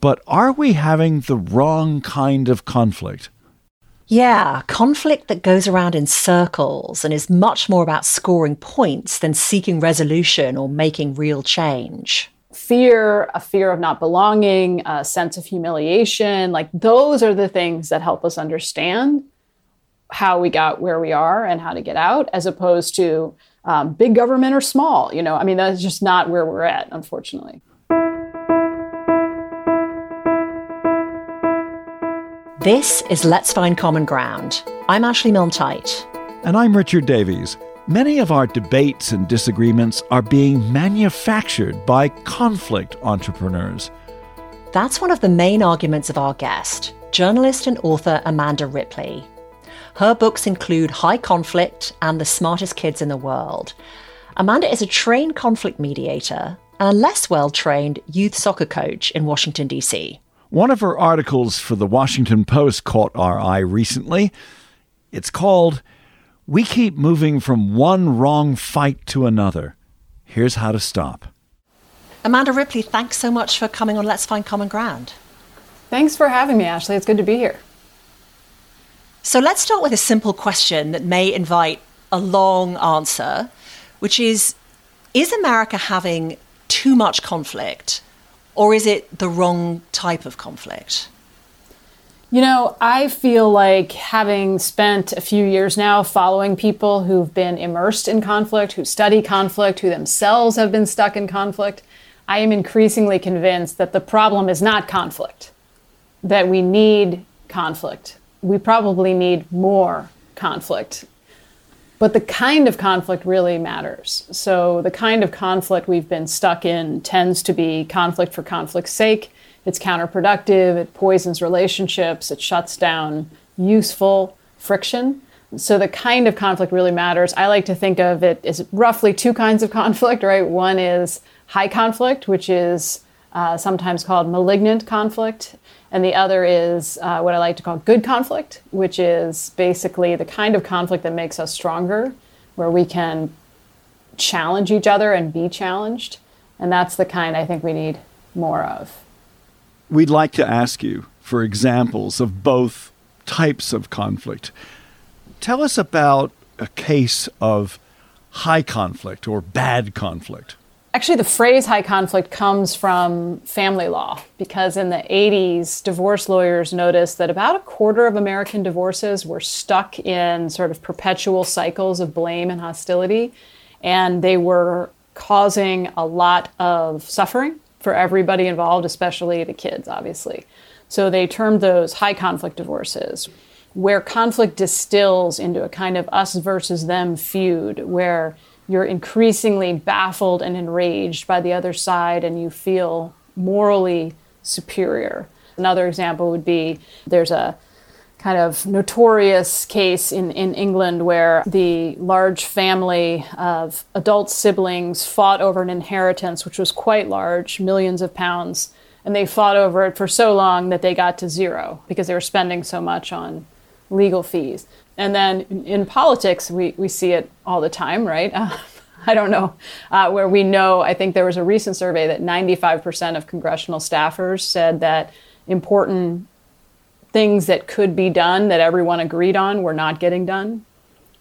But are we having the wrong kind of conflict? Yeah, conflict that goes around in circles and is much more about scoring points than seeking resolution or making real change. Fear, a fear of not belonging, a sense of humiliation like those are the things that help us understand how we got where we are and how to get out, as opposed to um, big government or small. You know, I mean, that's just not where we're at, unfortunately. This is Let's Find Common Ground. I'm Ashley Milne And I'm Richard Davies. Many of our debates and disagreements are being manufactured by conflict entrepreneurs. That's one of the main arguments of our guest, journalist and author Amanda Ripley. Her books include High Conflict and The Smartest Kids in the World. Amanda is a trained conflict mediator and a less well trained youth soccer coach in Washington, D.C. One of her articles for the Washington Post caught our eye recently. It's called We Keep Moving from One Wrong Fight to Another. Here's how to stop. Amanda Ripley, thanks so much for coming on Let's Find Common Ground. Thanks for having me, Ashley. It's good to be here. So let's start with a simple question that may invite a long answer, which is Is America having too much conflict or is it the wrong type of conflict? You know, I feel like having spent a few years now following people who've been immersed in conflict, who study conflict, who themselves have been stuck in conflict, I am increasingly convinced that the problem is not conflict, that we need conflict. We probably need more conflict but the kind of conflict really matters. So, the kind of conflict we've been stuck in tends to be conflict for conflict's sake. It's counterproductive, it poisons relationships, it shuts down useful friction. So, the kind of conflict really matters. I like to think of it as roughly two kinds of conflict, right? One is high conflict, which is uh, sometimes called malignant conflict. And the other is uh, what I like to call good conflict, which is basically the kind of conflict that makes us stronger, where we can challenge each other and be challenged. And that's the kind I think we need more of. We'd like to ask you for examples of both types of conflict. Tell us about a case of high conflict or bad conflict. Actually, the phrase high conflict comes from family law because in the 80s, divorce lawyers noticed that about a quarter of American divorces were stuck in sort of perpetual cycles of blame and hostility, and they were causing a lot of suffering for everybody involved, especially the kids, obviously. So they termed those high conflict divorces, where conflict distills into a kind of us versus them feud, where you're increasingly baffled and enraged by the other side and you feel morally superior. Another example would be there's a kind of notorious case in, in England where the large family of adult siblings fought over an inheritance which was quite large, millions of pounds, and they fought over it for so long that they got to zero because they were spending so much on legal fees. And then in politics, we, we see it all the time, right? Uh, I don't know, uh, where we know, I think there was a recent survey that 95% of congressional staffers said that important things that could be done that everyone agreed on were not getting done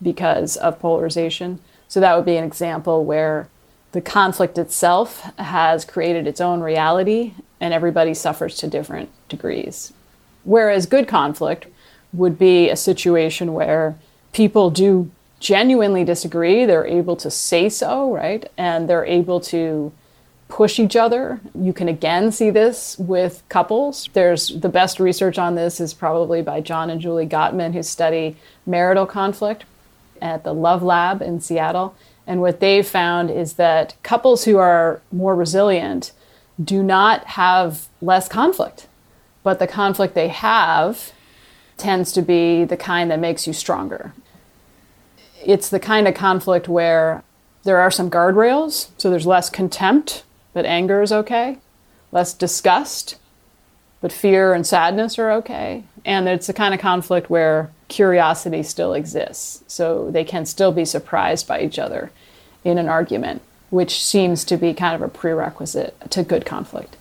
because of polarization. So that would be an example where the conflict itself has created its own reality and everybody suffers to different degrees. Whereas good conflict would be a situation where people do genuinely disagree, they're able to say so, right? And they're able to push each other. You can again see this with couples. There's the best research on this is probably by John and Julie Gottman, who study marital conflict at the Love Lab in Seattle. And what they've found is that couples who are more resilient do not have less conflict but the conflict they have tends to be the kind that makes you stronger. It's the kind of conflict where there are some guardrails, so there's less contempt, but anger is okay, less disgust, but fear and sadness are okay. And it's the kind of conflict where curiosity still exists, so they can still be surprised by each other in an argument, which seems to be kind of a prerequisite to good conflict.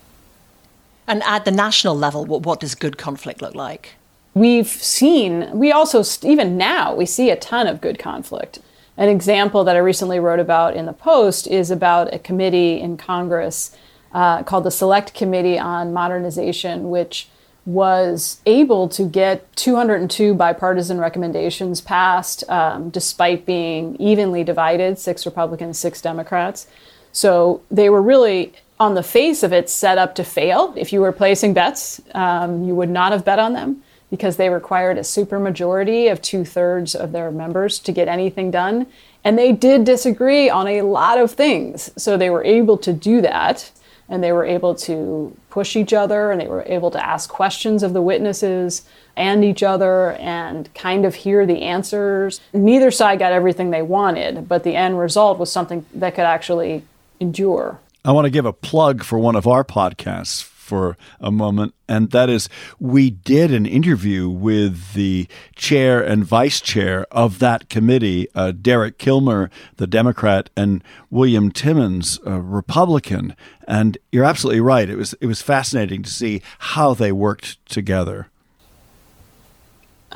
And at the national level, what, what does good conflict look like? We've seen, we also, even now, we see a ton of good conflict. An example that I recently wrote about in the Post is about a committee in Congress uh, called the Select Committee on Modernization, which was able to get 202 bipartisan recommendations passed um, despite being evenly divided six Republicans, six Democrats. So they were really, on the face of it, set up to fail. If you were placing bets, um, you would not have bet on them because they required a supermajority of two thirds of their members to get anything done. And they did disagree on a lot of things. So they were able to do that and they were able to push each other and they were able to ask questions of the witnesses and each other and kind of hear the answers. Neither side got everything they wanted, but the end result was something that could actually endure. I want to give a plug for one of our podcasts for a moment, and that is we did an interview with the chair and vice chair of that committee, uh, Derek Kilmer, the Democrat, and William Timmons, a Republican. And you're absolutely right; it was it was fascinating to see how they worked together.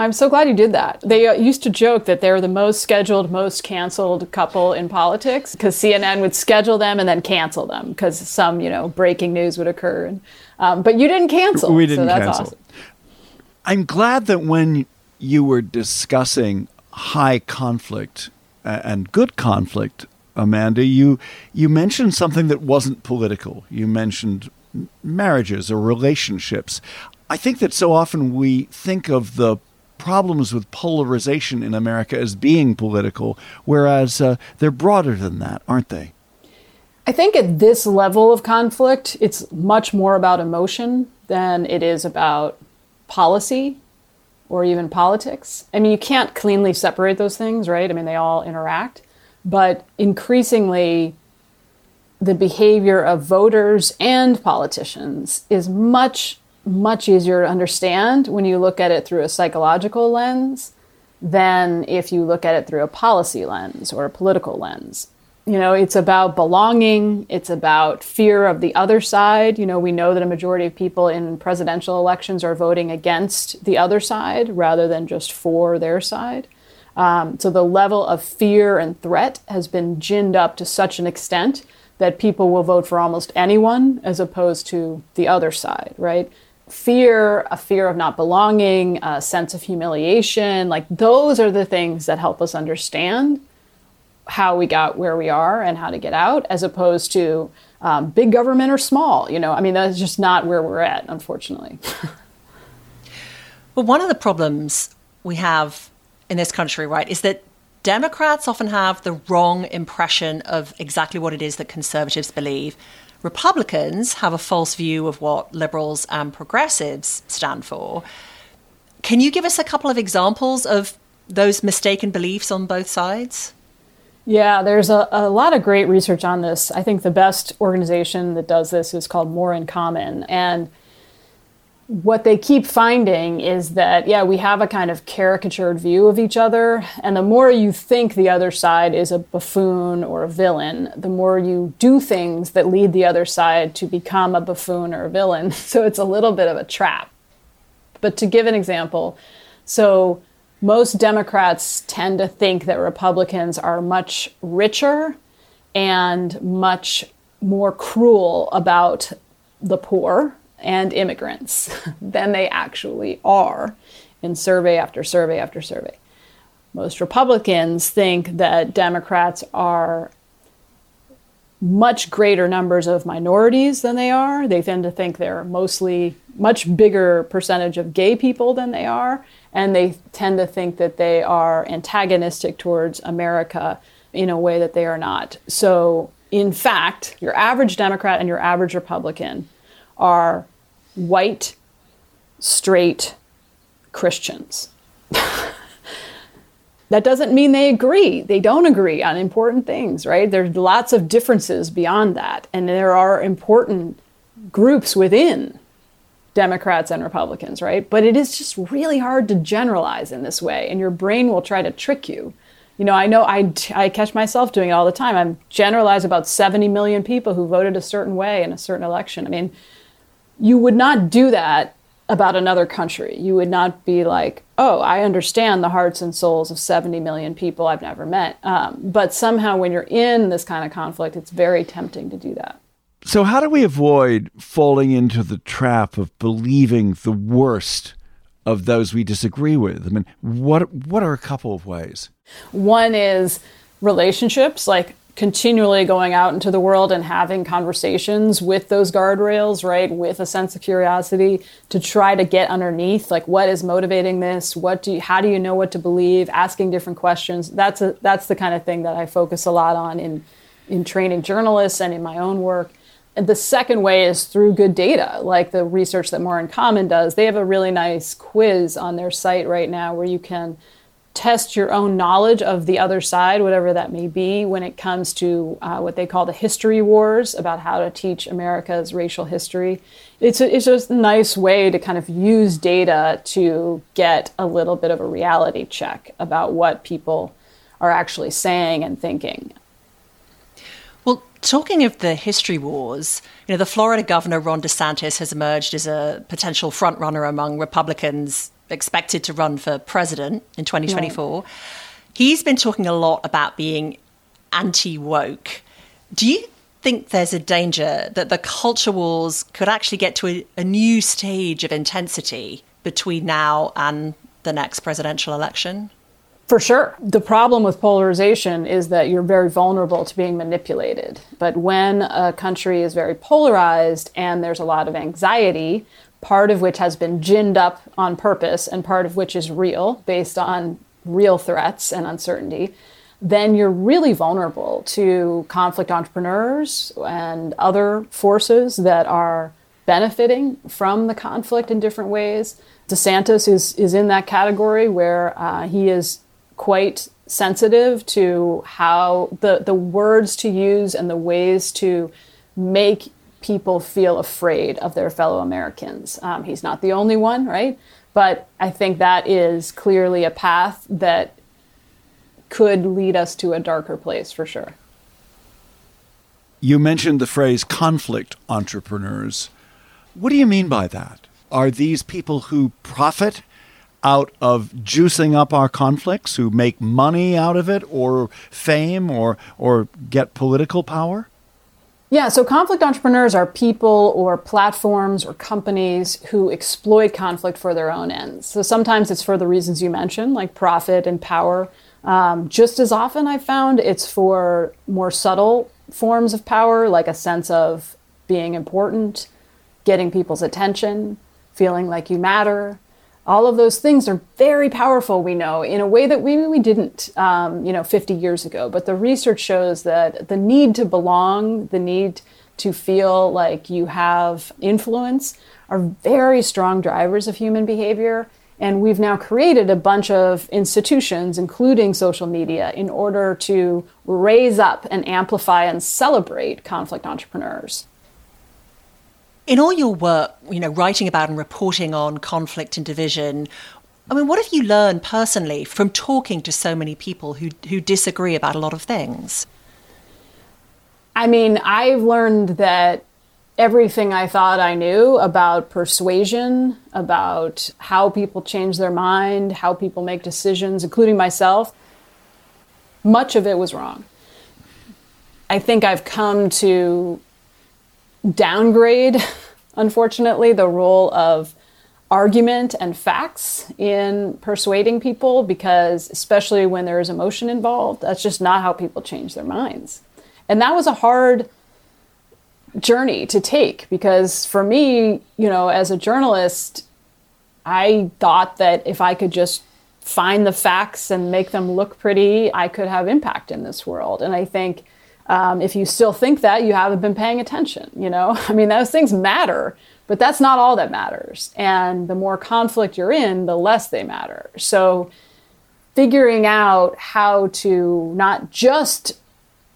I'm so glad you did that. They uh, used to joke that they're the most scheduled, most canceled couple in politics because CNN would schedule them and then cancel them because some, you know, breaking news would occur. And, um, but you didn't cancel. We didn't so cancel. Awesome. I'm glad that when you were discussing high conflict and good conflict, Amanda, you you mentioned something that wasn't political. You mentioned marriages or relationships. I think that so often we think of the problems with polarization in America as being political, whereas uh, they're broader than that, aren't they? I think at this level of conflict, it's much more about emotion than it is about policy or even politics. I mean, you can't cleanly separate those things, right? I mean, they all interact. But increasingly, the behavior of voters and politicians is much much easier to understand when you look at it through a psychological lens than if you look at it through a policy lens or a political lens. You know, it's about belonging, it's about fear of the other side. You know, we know that a majority of people in presidential elections are voting against the other side rather than just for their side. Um, so the level of fear and threat has been ginned up to such an extent that people will vote for almost anyone as opposed to the other side, right? Fear, a fear of not belonging, a sense of humiliation. Like those are the things that help us understand how we got where we are and how to get out, as opposed to um, big government or small. You know, I mean, that's just not where we're at, unfortunately. well, one of the problems we have in this country, right, is that Democrats often have the wrong impression of exactly what it is that conservatives believe. Republicans have a false view of what liberals and progressives stand for. Can you give us a couple of examples of those mistaken beliefs on both sides? Yeah, there's a, a lot of great research on this. I think the best organization that does this is called More in Common. And what they keep finding is that, yeah, we have a kind of caricatured view of each other. And the more you think the other side is a buffoon or a villain, the more you do things that lead the other side to become a buffoon or a villain. So it's a little bit of a trap. But to give an example, so most Democrats tend to think that Republicans are much richer and much more cruel about the poor and immigrants than they actually are in survey after survey after survey. Most Republicans think that Democrats are much greater numbers of minorities than they are. They tend to think they're mostly much bigger percentage of gay people than they are, and they tend to think that they are antagonistic towards America in a way that they are not. So, in fact, your average Democrat and your average Republican are white, straight Christians. that doesn't mean they agree. They don't agree on important things, right? There's lots of differences beyond that. And there are important groups within Democrats and Republicans, right? But it is just really hard to generalize in this way, and your brain will try to trick you. You know, I know I, I catch myself doing it all the time. I generalize about 70 million people who voted a certain way in a certain election. I mean, you would not do that about another country. You would not be like, oh, I understand the hearts and souls of 70 million people I've never met. Um, but somehow, when you're in this kind of conflict, it's very tempting to do that. So, how do we avoid falling into the trap of believing the worst of those we disagree with? I mean, what what are a couple of ways? One is relationships, like continually going out into the world and having conversations with those guardrails, right? With a sense of curiosity to try to get underneath like what is motivating this? What do you, how do you know what to believe? Asking different questions. That's a, that's the kind of thing that I focus a lot on in in training journalists and in my own work. And the second way is through good data, like the research that More in Common does. They have a really nice quiz on their site right now where you can test your own knowledge of the other side, whatever that may be, when it comes to uh, what they call the history wars about how to teach America's racial history. It's, a, it's just a nice way to kind of use data to get a little bit of a reality check about what people are actually saying and thinking. Well, talking of the history wars, you know, the Florida governor Ron DeSantis has emerged as a potential frontrunner among Republicans expected to run for president in 2024. Yeah. He's been talking a lot about being anti woke. Do you think there's a danger that the culture wars could actually get to a, a, new stage of intensity between now and the next presidential election? For sure. The problem with polarization is that you're very vulnerable to being manipulated. But when a country is very polarized and there's a lot of anxiety, part of which has been ginned up on purpose and part of which is real based on real threats and uncertainty, then you're really vulnerable to conflict entrepreneurs and other forces that are benefiting from the conflict in different ways. DeSantis is, is in that category where uh, he is quite sensitive to how the, the words to use and the ways to make people feel afraid of their fellow Americans. Um, he's not the only one, right? But I think that is clearly a path that could lead us to a darker place for sure. You mentioned the phrase conflict entrepreneurs. What do you mean by that? Are these people who profit out of juicing up our conflicts, who make money out of it, or fame, or, or get political power? Yeah, so conflict entrepreneurs are people or platforms or companies who exploit conflict for their own ends. So sometimes it's for the reasons you mentioned, like profit and power. Um, just as often, I've found it's for more subtle forms of power, like a sense of being important, getting people's attention, feeling like you matter, all of those things are very powerful we know in a way that maybe we didn't um, you know 50 years ago. But the research shows that the need to belong the need to feel like you have influence are very strong drivers of human behavior. And we've now created a bunch of institutions including social media in order to raise up and amplify and celebrate conflict entrepreneurs in all your work, you know, writing about and reporting on conflict and division, I mean, what have you learned personally from talking to so many people who, who disagree about a lot of things? I mean, I've learned that everything I thought I knew about persuasion, about how people change their mind, how people make decisions, including myself, much of it was wrong. I think I've come to downgrade, unfortunately, the role of argument and facts in persuading people because, especially when there is emotion involved, that's just not how people change their minds. And that was a hard journey to take because for me, you know, as a journalist, I thought that if I could just find the facts and make them look pretty, I could have impact in this world. And I think um, if you still think that, you haven't been paying attention. You know, I mean, those things matter But that's not all that matters. And the more conflict you're in, the less they matter. So figuring out how to not just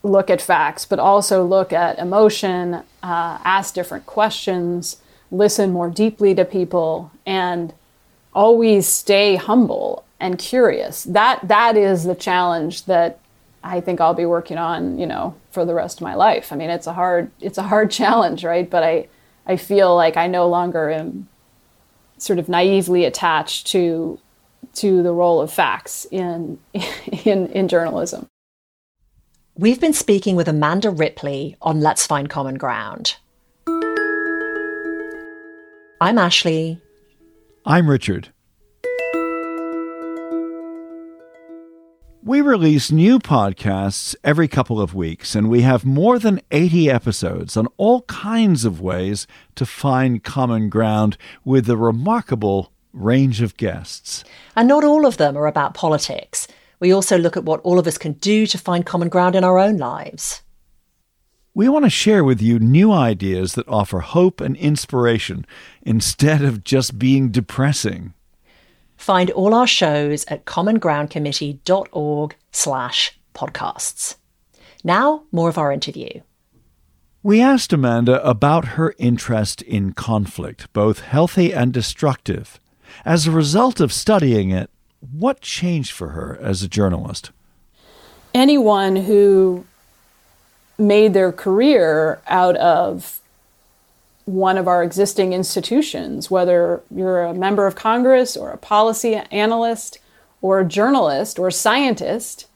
look at facts, but also look at emotion, uh, ask different questions, listen more deeply to people, and always stay humble and curious. That that is the challenge that I think I'll be working on, you know, for the rest of my life. I mean, it's a hard it's a hard challenge, right? But I I feel like I no longer am sort of naively attached to to the role of facts in in in journalism. We've been speaking with Amanda Ripley on Let's Find Common Ground. I'm Ashley. I'm Richard. We release new podcasts every couple of weeks, and we have more than 80 episodes on all kinds of ways to find common ground with a remarkable range of guests. And not all of them are about politics. We also look at what all of us can do to find common ground in our own lives. We want to share with you new ideas that offer hope and inspiration instead of just being depressing. Find all our shows at commongroundcommittee.org slash podcasts. Now, more of our interview. We asked Amanda about her interest in conflict, both healthy and destructive. As a result of studying it, what changed for her as a journalist? Anyone who made their career out of one of our existing institutions, whether you're a member of Congress or a policy analyst or a journalist or a scientist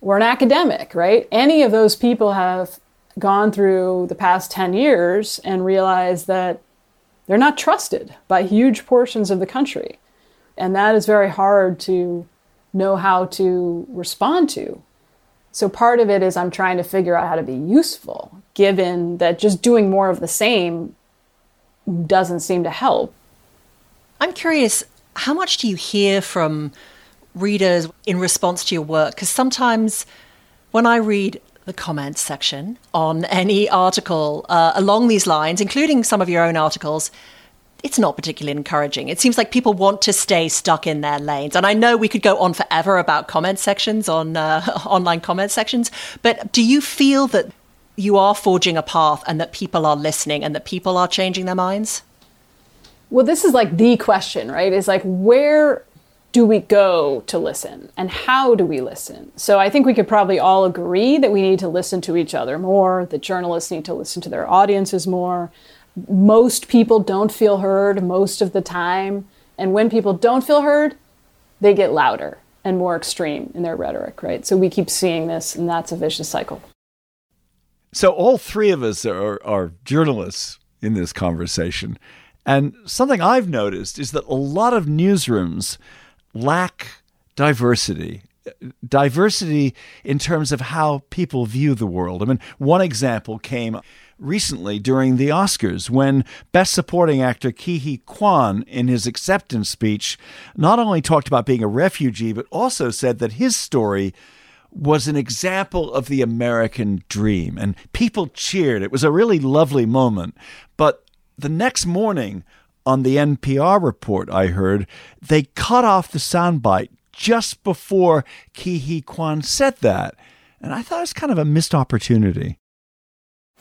or an academic, right? Any of those people have gone through the past 10 years and realized that they're not trusted by huge portions of the country. And that is very hard to know how to respond to. So part of it is I'm trying to figure out how to be useful, given that just doing more of the same doesn't seem to help. I'm curious, how much do you hear from readers in response to your work? Because sometimes when I read the comments section on any article uh, along these lines, including some of your own articles, it's not particularly encouraging. It seems like people want to stay stuck in their lanes. And I know we could go on forever about comment sections on uh, online comment sections, but do you feel that you are forging a path and that people are listening and that people are changing their minds? Well, this is like the question, right? Is like where do we go to listen and how do we listen? So I think we could probably all agree that we need to listen to each other more, that journalists need to listen to their audiences more most people don't feel heard most of the time. And when people don't feel heard, they get louder and more extreme in their rhetoric, right? So we keep seeing this, and that's a vicious cycle. So all three of us are, are journalists in this conversation. And something I've noticed is that a lot of newsrooms lack diversity. Diversity in terms of how people view the world. I mean, one example came recently during the Oscars when Best Supporting Actor Huy Quan, in his acceptance speech, not only talked about being a refugee, but also said that his story was an example of the American dream. And people cheered. It was a really lovely moment. But the next morning, on the NPR report, I heard they cut off the soundbite just before Huy Quan said that. And I thought it was kind of a missed opportunity.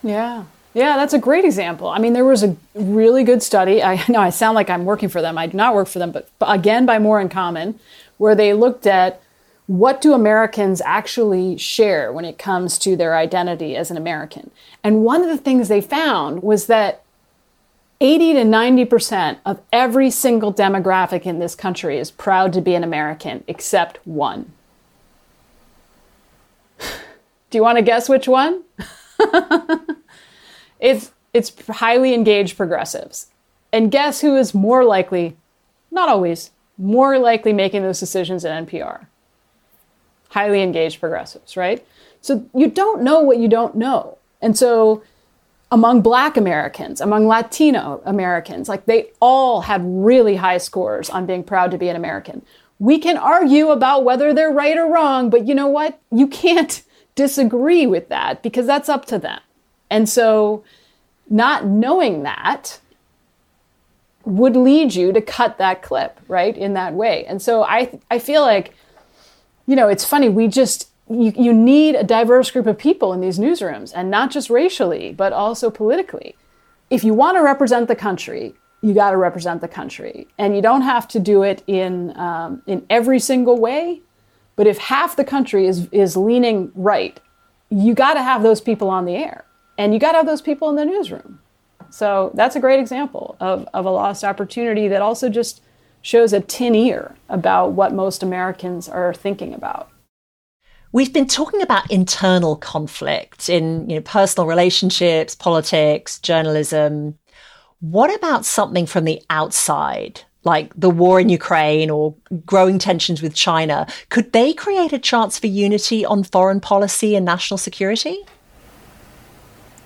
Yeah. Yeah, that's a great example. I mean, there was a really good study. I know I sound like I'm working for them. I do not work for them, but, but again, by More in Common, where they looked at what do Americans actually share when it comes to their identity as an American. And one of the things they found was that 80 to 90% of every single demographic in this country is proud to be an American, except one. Do you want to guess which one? it's it's highly engaged progressives. And guess who is more likely, not always, more likely making those decisions at NPR? Highly engaged progressives, right? So you don't know what you don't know. And so among black Americans, among Latino Americans, like they all had really high scores on being proud to be an American. We can argue about whether they're right or wrong, but you know what? You can't disagree with that because that's up to them. And so, not knowing that would lead you to cut that clip, right, in that way. And so I, I feel like, you know, it's funny, we just, you, you need a diverse group of people in these newsrooms, and not just racially, but also politically. If you want to represent the country, you got to represent the country, and you don't have to do it in um, in every single way. But if half the country is is leaning right, you got to have those people on the air, and you got to have those people in the newsroom. So that's a great example of, of a lost opportunity that also just shows a tin ear about what most Americans are thinking about. We've been talking about internal conflict in you know, personal relationships, politics, journalism. What about something from the outside, like the war in Ukraine or growing tensions with China? Could they create a chance for unity on foreign policy and national security?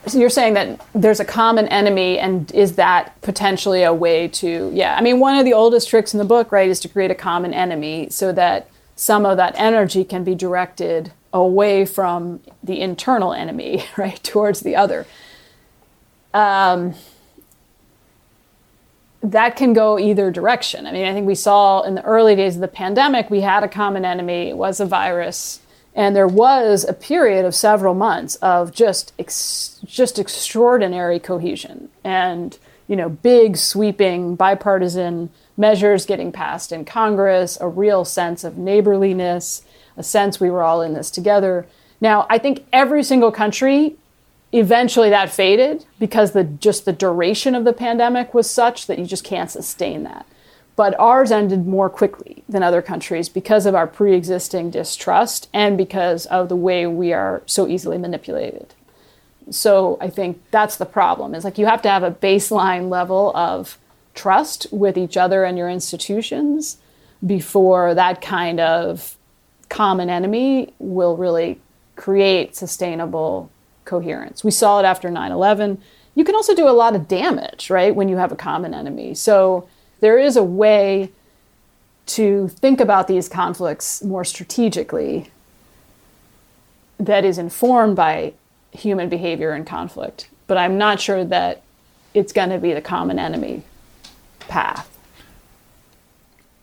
So you're saying that there's a common enemy, and is that potentially a way to? Yeah, I mean, one of the oldest tricks in the book, right, is to create a common enemy so that some of that energy can be directed away from the internal enemy, right, towards the other. Um, that can go either direction. I mean, I think we saw in the early days of the pandemic, we had a common enemy, it was a virus. And there was a period of several months of just ex- just extraordinary cohesion and you know big sweeping bipartisan measures getting passed in Congress, a real sense of neighborliness, a sense we were all in this together. Now, I think every single country eventually that faded because the just the duration of the pandemic was such that you just can't sustain that. But ours ended more quickly than other countries because of our pre existing distrust and because of the way we are so easily manipulated. So I think that's the problem. Is like you have to have a baseline level of trust with each other and your institutions before that kind of common enemy will really create sustainable coherence. We saw it after 9 11. You can also do a lot of damage, right, when you have a common enemy. So there is a way to think about these conflicts more strategically that is informed by human behavior and conflict. But I'm not sure that it's going to be the common enemy path.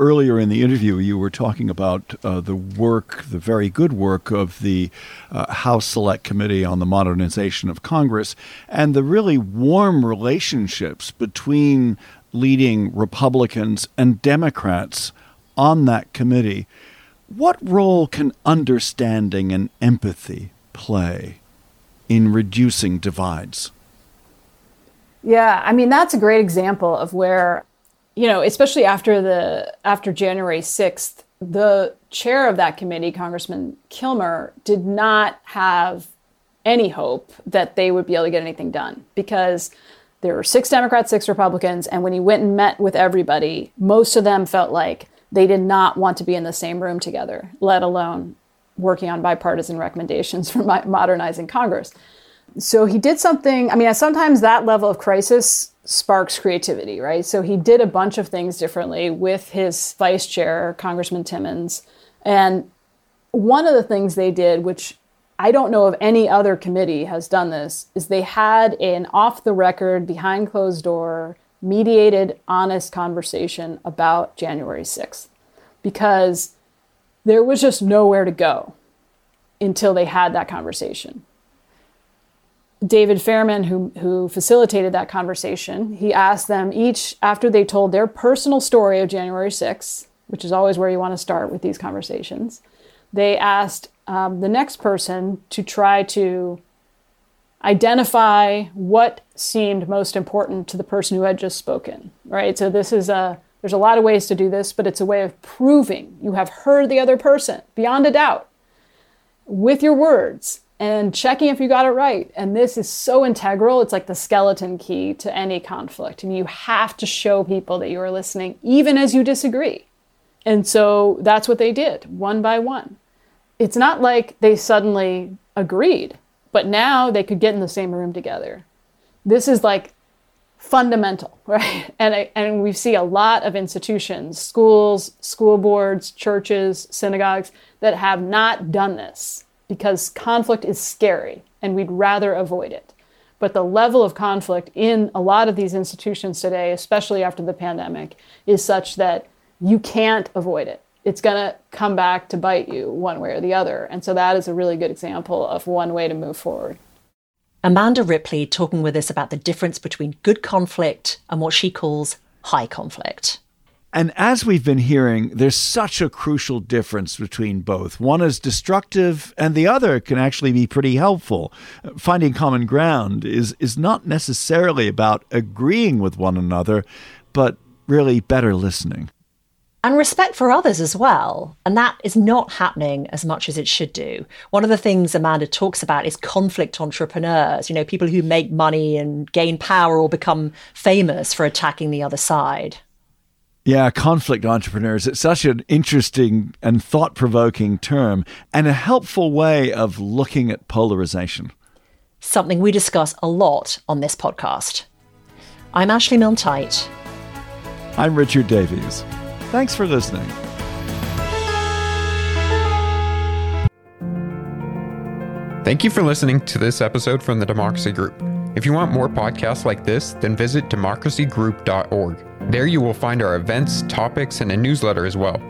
Earlier in the interview, you were talking about uh, the work, the very good work of the uh, House Select Committee on the Modernization of Congress, and the really warm relationships between leading Republicans and Democrats on that committee. What role can understanding and empathy play in reducing divides? Yeah, I mean that's a great example of where you know, especially after the after January 6th, the chair of that committee, Congressman Kilmer, did not have any hope that they would be able to get anything done because there were six Democrats, six Republicans, and when he went and met with everybody, most of them felt like they did not want to be in the same room together, let alone working on bipartisan recommendations for modernizing Congress. So he did something. I mean, sometimes that level of crisis sparks creativity, right? So he did a bunch of things differently with his vice chair, Congressman Timmons. And one of the things they did, which I don't know if any other committee has done this, is they had an off the record, behind closed door, mediated, honest conversation about January 6th because there was just nowhere to go until they had that conversation. David Fairman, who, who facilitated that conversation, he asked them each, after they told their personal story of January 6th, which is always where you want to start with these conversations, they asked um, the next person to try to identify what seemed most important to the person who had just spoken right? So this is a there's a lot of ways to do this but it's a way of proving you have heard the other person beyond a doubt with your words and checking if you got it right. And this is so integral. It's like the skeleton key to any conflict. And you have to show people that you are listening even as you disagree. And so that's what they did one by one. It's not like they suddenly agreed, but now they could get in the same room together. This is like fundamental, right? And, and we see a lot of institutions, schools, school boards, churches, synagogues that have not done this because conflict is scary and we'd rather avoid it. But the level of conflict in a lot of these institutions today, especially after the pandemic, is such that you can't avoid it. It's going to come back to bite you one way or the other. And so that is a really good example of one way to move forward. Amanda Ripley talking with us about the difference between good conflict and what she calls high conflict. And as we've been hearing, there's such a crucial difference between both. One is destructive, and the other can actually be pretty helpful. Finding common ground is, is not necessarily about agreeing with one another, but really better listening. And respect for others as well. And that is not happening as much as it should do. One of the things Amanda talks about is conflict entrepreneurs, you know, people who make money and gain power or become famous for attacking the other side. Yeah, conflict entrepreneurs. It's such an interesting and thought provoking term and a helpful way of looking at polarization. Something we discuss a lot on this podcast. I'm Ashley Milne I'm Richard Davies. Thanks for listening. Thank you for listening to this episode from the Democracy Group. If you want more podcasts like this, then visit democracygroup.org. There you will find our events, topics, and a newsletter as well.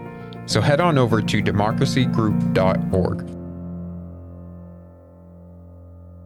So head on over to democracygroup.org.